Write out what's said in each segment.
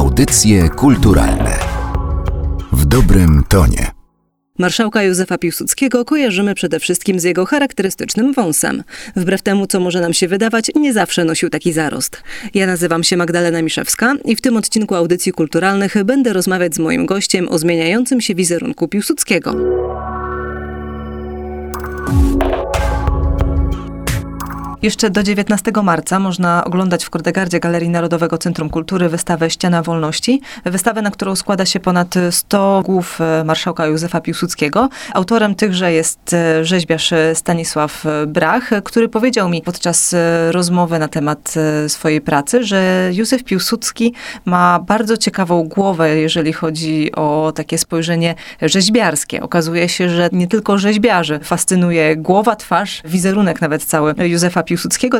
Audycje kulturalne w dobrym tonie. Marszałka Józefa Piłsudskiego kojarzymy przede wszystkim z jego charakterystycznym wąsem. Wbrew temu, co może nam się wydawać, nie zawsze nosił taki zarost. Ja nazywam się Magdalena Miszewska i w tym odcinku audycji kulturalnych będę rozmawiać z moim gościem o zmieniającym się wizerunku Piłsudskiego. Jeszcze do 19 marca można oglądać w Kordegardzie Galerii Narodowego Centrum Kultury wystawę Ściana Wolności. Wystawę, na którą składa się ponad 100 głów e, marszałka Józefa Piłsudskiego. Autorem tychże jest e, rzeźbiarz Stanisław Brach, który powiedział mi podczas e, rozmowy na temat swojej pracy, że Józef Piłsudski ma bardzo ciekawą głowę, jeżeli chodzi o takie spojrzenie rzeźbiarskie. Okazuje się, że nie tylko rzeźbiarzy fascynuje głowa, twarz, wizerunek nawet cały Józefa Piłsudskiego.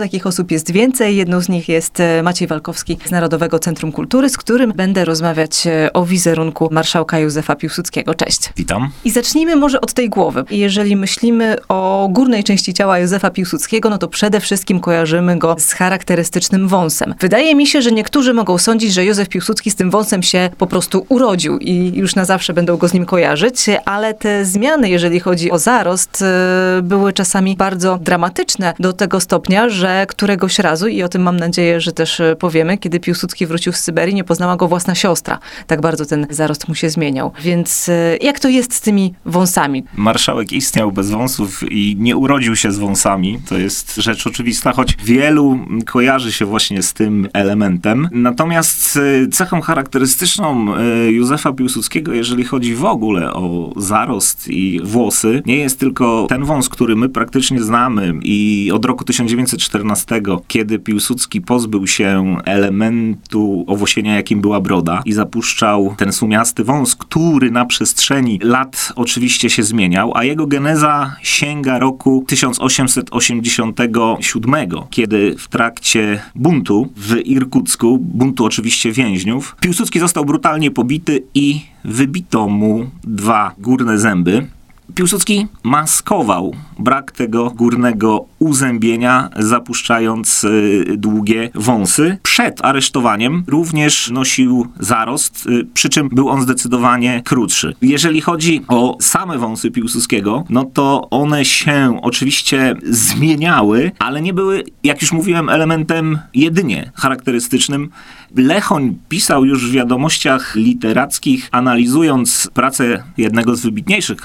Takich osób jest więcej. Jedną z nich jest e, Maciej Walkowski z Narodowego Centrum Kultury, z którym będę rozmawiać e, o wizerunku marszałka Józefa Piłsudskiego. Cześć. Witam. I zacznijmy może od tej głowy. Jeżeli myślimy o górnej części ciała Józefa Piłsudskiego, no to przede wszystkim kojarzymy go z charakterystycznym wąsem. Wydaje mi się, że niektórzy mogą sądzić, że Józef Piłsudski z tym wąsem się po prostu urodził i już na zawsze będą go z nim kojarzyć, ale te zmiany, jeżeli chodzi o zarost, e, były czasami bardzo dramatyczne do tego stopnia, stopnia, że któregoś razu, i o tym mam nadzieję, że też e, powiemy, kiedy Piłsudski wrócił z Syberii, nie poznała go własna siostra. Tak bardzo ten zarost mu się zmieniał. Więc e, jak to jest z tymi wąsami? Marszałek istniał bez wąsów i nie urodził się z wąsami. To jest rzecz oczywista, choć wielu kojarzy się właśnie z tym elementem. Natomiast e, cechą charakterystyczną Józefa Piłsudskiego, jeżeli chodzi w ogóle o zarost i włosy, nie jest tylko ten wąs, który my praktycznie znamy i od roku 1900 1914, kiedy Piłsudski pozbył się elementu owłosienia, jakim była broda i zapuszczał ten sumiasty wąs, który na przestrzeni lat oczywiście się zmieniał, a jego geneza sięga roku 1887, kiedy w trakcie buntu w Irkucku, buntu oczywiście więźniów, Piłsudski został brutalnie pobity i wybito mu dwa górne zęby. Piłsudski maskował brak tego górnego uzębienia, zapuszczając y, długie wąsy. Przed aresztowaniem również nosił zarost, y, przy czym był on zdecydowanie krótszy. Jeżeli chodzi o same wąsy Piłsudskiego, no to one się oczywiście zmieniały, ale nie były, jak już mówiłem, elementem jedynie charakterystycznym. Lechoń pisał już w wiadomościach literackich, analizując pracę jednego z wybitniejszych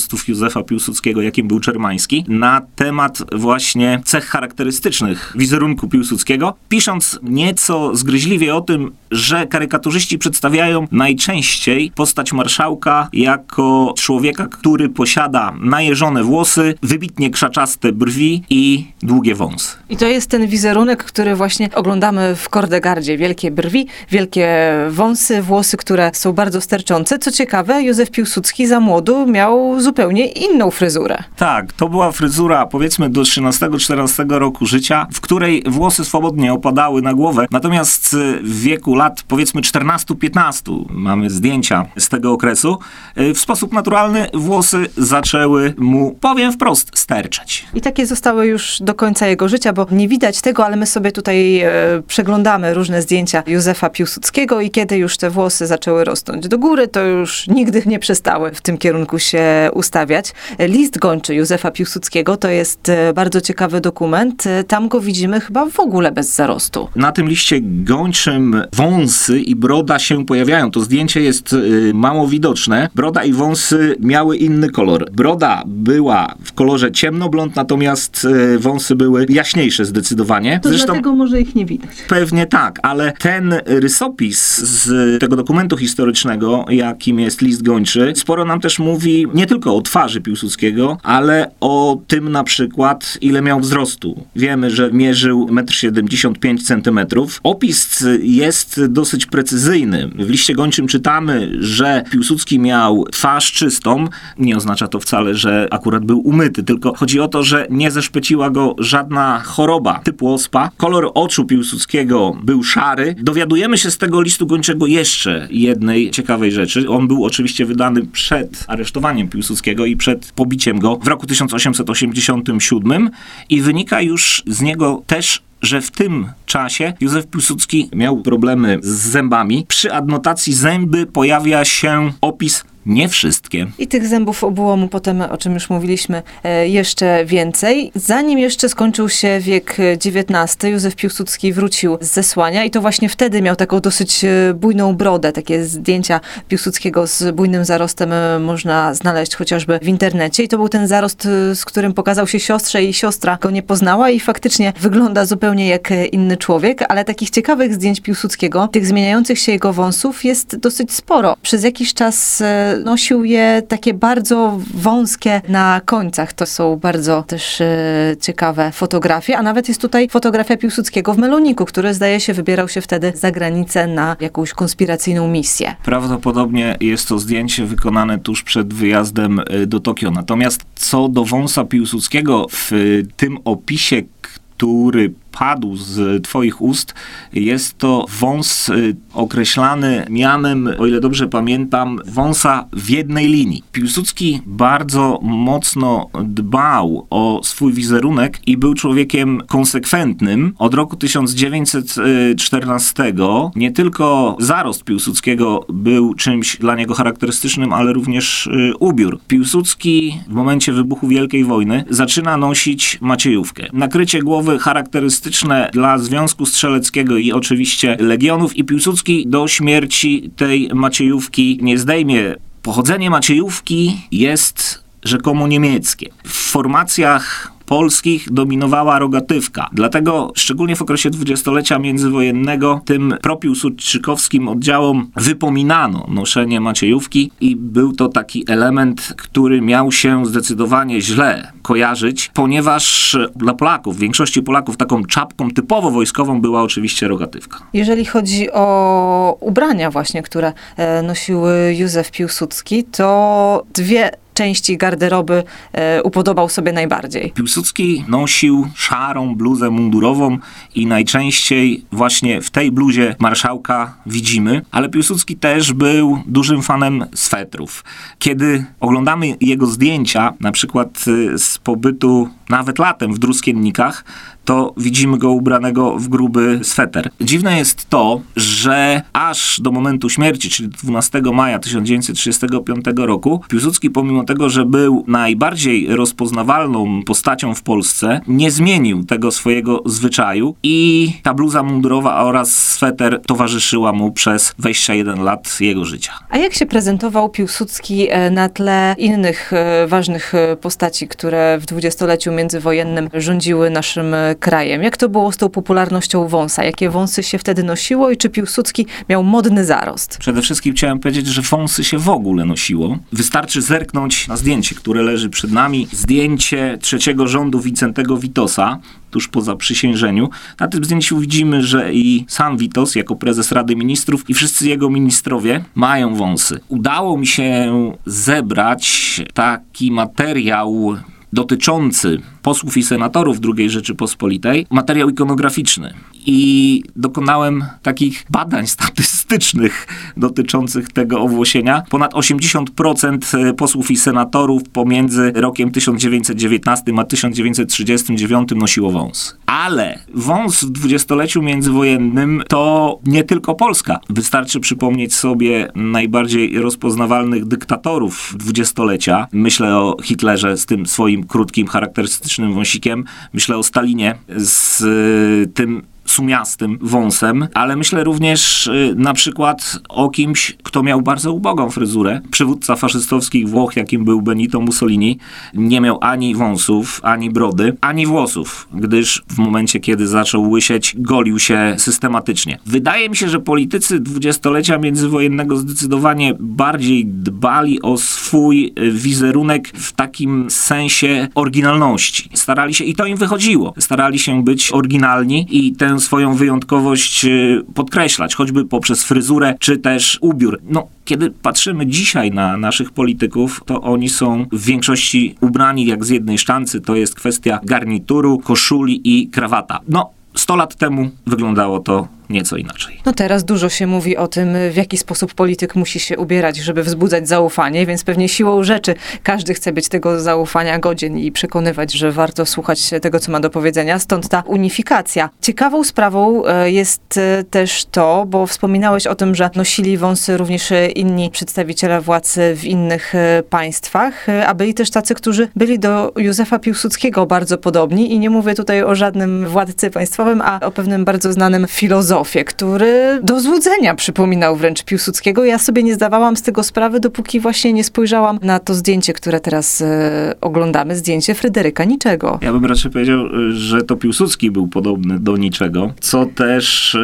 karykatyrzystów Józefa Piłsudskiego, jakim był Czermański, na temat właśnie cech charakterystycznych wizerunku Piłsudskiego, pisząc nieco zgryźliwie o tym, że karykaturzyści przedstawiają najczęściej postać marszałka jako człowieka, który posiada najeżone włosy, wybitnie krzaczaste brwi i długie wąsy. I to jest ten wizerunek, który właśnie oglądamy w Kordegardzie. Wielkie brwi, wielkie wąsy, włosy, które są bardzo sterczące. Co ciekawe, Józef Piłsudski za młodu miał zupełnie inną fryzurę. Tak, to była fryzura powiedzmy do 13-14 roku życia, w której włosy swobodnie opadały na głowę. Natomiast w wieku lat powiedzmy 14-15, mamy zdjęcia z tego okresu, y, w sposób naturalny włosy zaczęły mu, powiem wprost, sterczeć. I takie zostały już do końca jego życia, bo nie widać tego, ale my sobie tutaj e, przeglądamy różne zdjęcia Józefa Piłsudskiego i kiedy już te włosy zaczęły rosnąć do góry, to już nigdy nie przestały w tym kierunku się ustawiać. List gończy Józefa Piłsudskiego to jest e, bardzo ciekawy dokument. E, tam go widzimy chyba w ogóle bez zarostu. Na tym liście gończym wąsy i broda się pojawiają. To zdjęcie jest y, mało widoczne. Broda i wąsy miały inny kolor. Broda była w kolorze ciemnoblond, natomiast wąsy były jaśniejsze zdecydowanie. To Zresztą, dlatego może ich nie widać. Pewnie tak, ale ten rysopis z tego dokumentu historycznego, jakim jest list gończy, sporo nam też mówi nie tylko o twarzy Piłsudskiego, ale o tym na przykład, ile miał wzrostu. Wiemy, że mierzył 1,75 m. Opis jest dosyć precyzyjny. W liście gończym czytamy, że Piłsudski miał twarz czystą. Nie oznacza to wcale, że akurat był umyty, tylko chodzi o to, że nie zeszpeciła go żadna choroba typu ospa. Kolor oczu Piłsudskiego był szary. Dowiadujemy się z tego listu gończego jeszcze jednej ciekawej rzeczy. On był oczywiście wydany przed aresztowaniem Piłsudskiego i przed pobiciem go w roku 1887 i wynika już z niego też że w tym czasie Józef Piłsudski miał problemy z zębami. Przy adnotacji zęby pojawia się opis nie wszystkie. I tych zębów obyło mu potem, o czym już mówiliśmy, e, jeszcze więcej. Zanim jeszcze skończył się wiek XIX, Józef Piłsudski wrócił z zesłania i to właśnie wtedy miał taką dosyć e, bujną brodę. Takie zdjęcia Piłsudskiego z bujnym zarostem e, można znaleźć chociażby w internecie. I to był ten zarost, z którym pokazał się siostrze i siostra go nie poznała i faktycznie wygląda zupełnie jak inny człowiek, ale takich ciekawych zdjęć Piłsudskiego, tych zmieniających się jego wąsów jest dosyć sporo. Przez jakiś czas nosił je takie bardzo wąskie na końcach. To są bardzo też e, ciekawe fotografie, a nawet jest tutaj fotografia Piłsudskiego w Meloniku, który zdaje się wybierał się wtedy za granicę na jakąś konspiracyjną misję. Prawdopodobnie jest to zdjęcie wykonane tuż przed wyjazdem e, do Tokio. Natomiast co do wąsa Piłsudskiego w tym opisie, który padł z Twoich ust, jest to wąs y, określany mianem, o ile dobrze pamiętam, wąsa w jednej linii. Piłsudski bardzo mocno dbał o swój wizerunek i był człowiekiem konsekwentnym. Od roku 1914 nie tylko zarost Piłsudskiego był czymś dla niego charakterystycznym, ale również y, ubiór. Piłsudski w momencie wybuchu Wielkiej Wojny zaczyna nosić maciejówkę. Nakrycie głowy charakterystyczne charakterystyczne dla Związku Strzeleckiego i oczywiście Legionów i Piłsudski do śmierci tej Maciejówki nie zdejmie. Pochodzenie Maciejówki jest rzekomo niemieckie. W formacjach polskich dominowała rogatywka. Dlatego szczególnie w okresie dwudziestolecia międzywojennego tym propiłsudczykowskim oddziałom wypominano noszenie maciejówki i był to taki element, który miał się zdecydowanie źle kojarzyć, ponieważ dla Polaków, większości Polaków taką czapką typowo wojskową była oczywiście rogatywka. Jeżeli chodzi o ubrania właśnie, które e, nosił Józef Piłsudski, to dwie części garderoby e, upodobał sobie najbardziej? Piłsudski nosił szarą bluzę mundurową i najczęściej właśnie w tej bluzie marszałka widzimy, ale Piłsudski też był dużym fanem swetrów. Kiedy oglądamy jego zdjęcia, na przykład y, z pobytu nawet latem w druskiennikach, to widzimy go ubranego w gruby sweter. Dziwne jest to, że aż do momentu śmierci, czyli 12 maja 1935 roku, Piłsudski pomimo tego, że był najbardziej rozpoznawalną postacią w Polsce, nie zmienił tego swojego zwyczaju i ta bluza mundurowa oraz sweter towarzyszyła mu przez 21 lat jego życia. A jak się prezentował Piłsudski e, na tle innych e, ważnych e, postaci, które w dwudziestoleciu międzywojennym rządziły naszym krajem. Jak to było z tą popularnością wąsa? Jakie wąsy się wtedy nosiło i czy Piłsudski miał modny zarost? Przede wszystkim chciałem powiedzieć, że wąsy się w ogóle nosiło. Wystarczy zerknąć na zdjęcie, które leży przed nami. Zdjęcie trzeciego rządu Wincentego Witosa, tuż po zaprzysiężeniu. Na tym zdjęciu widzimy, że i sam Witos, jako prezes Rady Ministrów i wszyscy jego ministrowie mają wąsy. Udało mi się zebrać taki materiał dotyczący posłów i senatorów II Rzeczypospolitej materiał ikonograficzny. I dokonałem takich badań statystycznych dotyczących tego owłosienia. Ponad 80% posłów i senatorów pomiędzy rokiem 1919 a 1939 nosiło wąs. Ale wąs w dwudziestoleciu międzywojennym to nie tylko Polska. Wystarczy przypomnieć sobie najbardziej rozpoznawalnych dyktatorów dwudziestolecia. Myślę o Hitlerze z tym swoim krótkim, charakterystycznym wąsikiem. Myślę o Stalinie z y, tym sumiastym wąsem, ale myślę również y, na przykład o kimś, kto miał bardzo ubogą fryzurę. Przywódca faszystowskich Włoch, jakim był Benito Mussolini, nie miał ani wąsów, ani brody, ani włosów, gdyż w momencie, kiedy zaczął łysieć, golił się systematycznie. Wydaje mi się, że politycy dwudziestolecia międzywojennego zdecydowanie bardziej dbali o swój y, wizerunek w takim sensie oryginalności. Starali się, i to im wychodziło, starali się być oryginalni i tę swoją wyjątkowość y, podkreślać, choćby poprzez fryzurę czy też ubiór. No, kiedy patrzymy dzisiaj na naszych polityków, to oni są w większości ubrani jak z jednej sztancy. To jest kwestia garnituru, koszuli i krawata. No, 100 lat temu wyglądało to nieco inaczej. No teraz dużo się mówi o tym, w jaki sposób polityk musi się ubierać, żeby wzbudzać zaufanie, więc pewnie siłą rzeczy każdy chce być tego zaufania godzien i przekonywać, że warto słuchać tego, co ma do powiedzenia. Stąd ta unifikacja. Ciekawą sprawą e, jest e, też to, bo wspominałeś o tym, że nosili wąsy również inni przedstawiciele władzy w innych e, państwach, a byli też tacy, którzy byli do Józefa Piłsudskiego bardzo podobni i nie mówię tutaj o żadnym władcy państwowym, a o pewnym bardzo znanym filozofie, który do złudzenia przypominał wręcz Piłsudskiego. Ja sobie nie zdawałam z tego sprawy, dopóki właśnie nie spojrzałam na to zdjęcie, które teraz e, oglądamy, zdjęcie Fryderyka Niczego. Ja bym raczej powiedział, że to Piłsudski był podobny do niczego, co też e,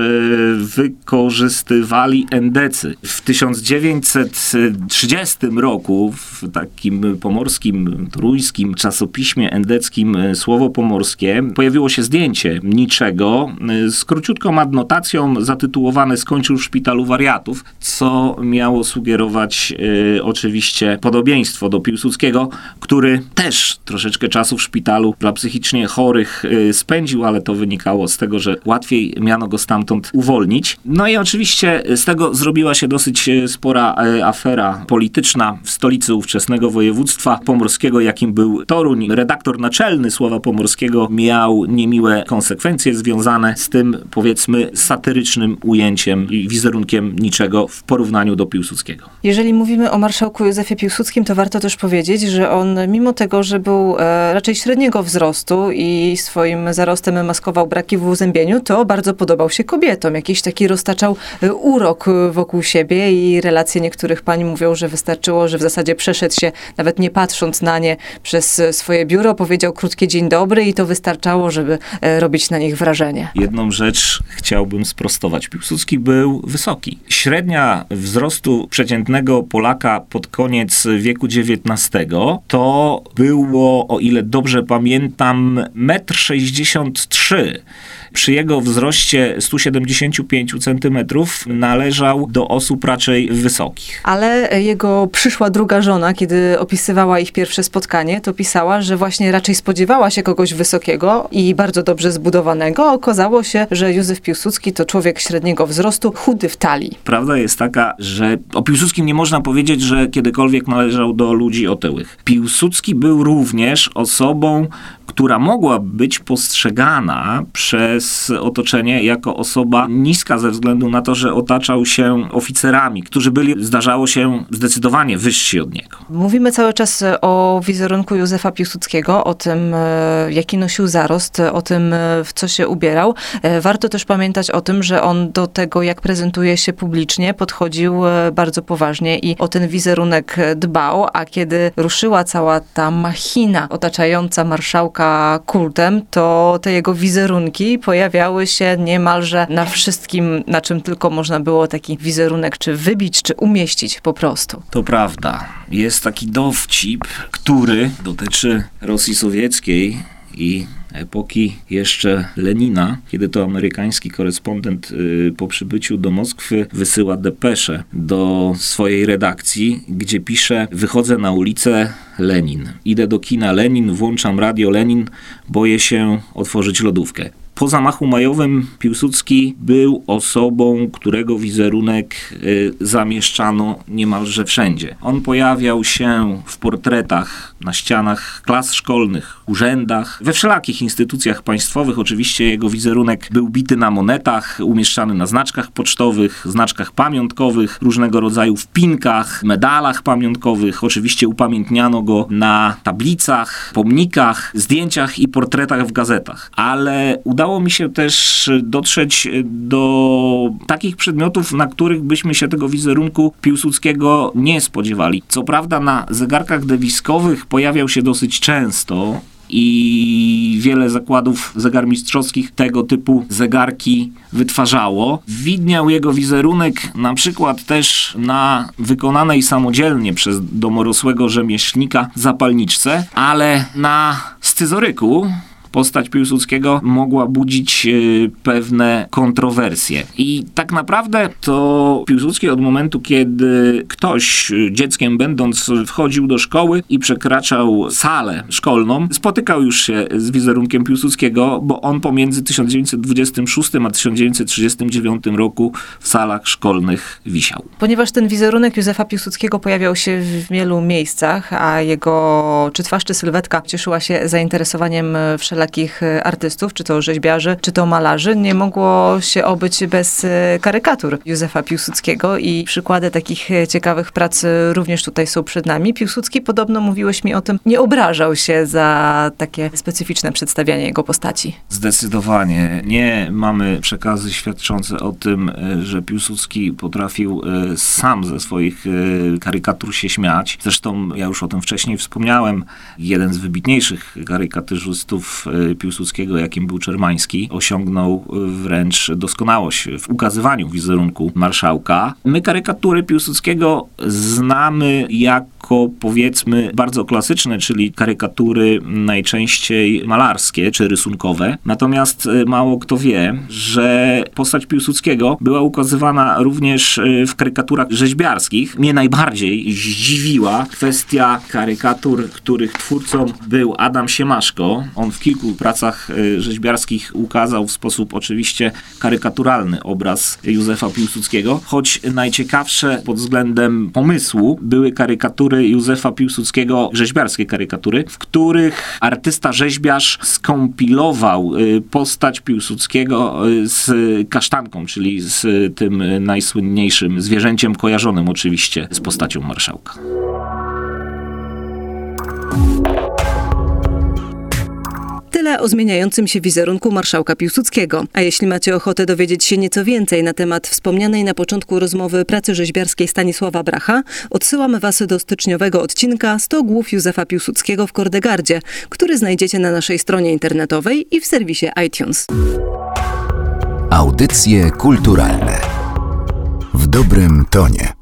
wykorzystywali endecy. W 1930 roku w takim pomorskim, trójskim czasopiśmie endeckim e, Słowo Pomorskie pojawiło się zdjęcie niczego e, z króciutką adnotacją zatytułowane Skończył w szpitalu wariatów, co miało sugerować e, oczywiście podobieństwo do Piłsudskiego, który też troszeczkę czasu w szpitalu dla psychicznie chorych e, spędził, ale to wynikało z tego, że łatwiej miano go stamtąd uwolnić. No i oczywiście z tego zrobiła się dosyć e, spora e, afera polityczna w stolicy ówczesnego województwa pomorskiego, jakim był Toruń. Redaktor naczelny Słowa Pomorskiego miał niemiłe konsekwencje związane z tym, powiedzmy, satyrycznym ujęciem i wizerunkiem niczego w porównaniu do Piłsudskiego. Jeżeli mówimy o marszałku Józefie Piłsudskim, to warto też powiedzieć, że on mimo tego, że był e, raczej średniego wzrostu i swoim zarostem maskował braki w uzębieniu, to bardzo podobał się kobietom. Jakiś taki roztaczał e, urok wokół siebie i relacje niektórych pań mówią, że wystarczyło, że w zasadzie przeszedł się, nawet nie patrząc na nie, przez swoje biuro, powiedział krótkie dzień dobry i to wystarczało, żeby e, robić na nich wrażenie. Jedną rzecz chciałbym sprostować. Piłsudski był wysoki. Średnia wzrostu przeciętnego Polaka pod koniec wieku XIX to było, o ile dobrze pamiętam, 1,63 m przy jego wzroście 175 cm należał do osób raczej wysokich. Ale jego przyszła druga żona, kiedy opisywała ich pierwsze spotkanie, to pisała, że właśnie raczej spodziewała się kogoś wysokiego i bardzo dobrze zbudowanego. Okazało się, że Józef Piłsudski to człowiek średniego wzrostu, chudy w talii. Prawda jest taka, że o Piłsudskim nie można powiedzieć, że kiedykolwiek należał do ludzi otyłych. Piłsudski był również osobą, która mogła być postrzegana przez otoczenie jako osoba niska ze względu na to, że otaczał się oficerami, którzy byli, zdarzało się, zdecydowanie wyżsi od niego. Mówimy cały czas o wizerunku Józefa Piłsudskiego, o tym, e, jaki nosił zarost, o tym, e, w co się ubierał. E, warto też pamiętać o tym, że on do tego, jak prezentuje się publicznie, podchodził bardzo poważnie i o ten wizerunek dbał, a kiedy ruszyła cała ta machina otaczająca marszałka kultem, to te jego wizerunki pojawiały się niemalże na wszystkim, na czym tylko można było taki wizerunek czy wybić, czy umieścić po prostu. To prawda. Jest taki dowcip, który dotyczy Rosji Sowieckiej i epoki jeszcze Lenina, kiedy to amerykański korespondent y, po przybyciu do Moskwy wysyła depeszę do swojej redakcji, gdzie pisze: Wychodzę na ulicę Lenin. Idę do kina Lenin, włączam radio Lenin, boję się otworzyć lodówkę. Po zamachu majowym Piłsudski był osobą, którego wizerunek y, zamieszczano niemalże wszędzie. On pojawiał się w portretach na ścianach klas szkolnych, urzędach, we wszelakich instytucjach państwowych. Oczywiście jego wizerunek był bity na monetach, umieszczany na znaczkach pocztowych, znaczkach pamiątkowych, różnego rodzaju wpinkach, medalach pamiątkowych. Oczywiście upamiętniano go na tablicach, pomnikach, zdjęciach i portretach w gazetach. Ale udało mi się też dotrzeć do takich przedmiotów, na których byśmy się tego wizerunku Piłsudskiego nie spodziewali. Co prawda na zegarkach dewiskowych pojawiał się dosyć często i wiele zakładów zegarmistrzowskich tego typu zegarki wytwarzało. Widniał jego wizerunek na przykład też na wykonanej samodzielnie przez domorosłego rzemieślnika zapalniczce, ale na scyzoryku postać Piłsudskiego mogła budzić pewne kontrowersje. I tak naprawdę to Piłsudski od momentu, kiedy ktoś dzieckiem będąc wchodził do szkoły i przekraczał salę szkolną, spotykał już się z wizerunkiem Piłsudskiego, bo on pomiędzy 1926 a 1939 roku w salach szkolnych wisiał. Ponieważ ten wizerunek Józefa Piłsudskiego pojawiał się w wielu miejscach, a jego czy twarz, czy sylwetka cieszyła się zainteresowaniem wszelakich artystów, czy to rzeźbiarzy, czy to malarzy, nie mogło się obyć bez karykatur Józefa Piłsudskiego i przykłady takich ciekawych prac również tutaj są przed nami. Piłsudski podobno, mówiłeś mi o tym, nie obrażał się za takie specyficzne przedstawianie jego postaci. Zdecydowanie. Nie mamy przekazy świadczące o tym, e, że Piłsudski potrafił e, sam ze swoich e, karykatur się śmiać. Zresztą ja już o tym wcześniej wspomniałem. Jeden z wybitniejszych karykaturzystów Piłsudskiego, jakim był Czermański, osiągnął wręcz doskonałość w ukazywaniu wizerunku marszałka. My karykatury Piłsudskiego znamy jako powiedzmy bardzo klasyczne, czyli karykatury najczęściej malarskie czy rysunkowe. Natomiast e, mało kto wie, że postać Piłsudskiego była ukazywana również w karykaturach rzeźbiarskich. Mnie najbardziej zdziwiła kwestia karykatur, których twórcą był Adam Siemaszko. On w kilku pracach e, rzeźbiarskich ukazał w sposób oczywiście karykaturalny obraz Józefa Piłsudskiego, choć najciekawsze pod względem pomysłu były karykatury Józefa Piłsudskiego, rzeźbiarskie karykatury, w których artysta rzeźbiarz skompilował y, postać Piłsudskiego y, z kasztanką, czyli z tym najsłynniejszym zwierzęciem kojarzonym oczywiście z postacią marszałka. O zmieniającym się wizerunku marszałka Piłsudskiego. A jeśli macie ochotę dowiedzieć się nieco więcej na temat wspomnianej na początku rozmowy pracy rzeźbiarskiej Stanisława Bracha, odsyłamy Was do styczniowego odcinka 100 głów Józefa Piłsudskiego w Kordegardzie, który znajdziecie na naszej stronie internetowej i w serwisie iTunes. Audycje kulturalne w dobrym tonie.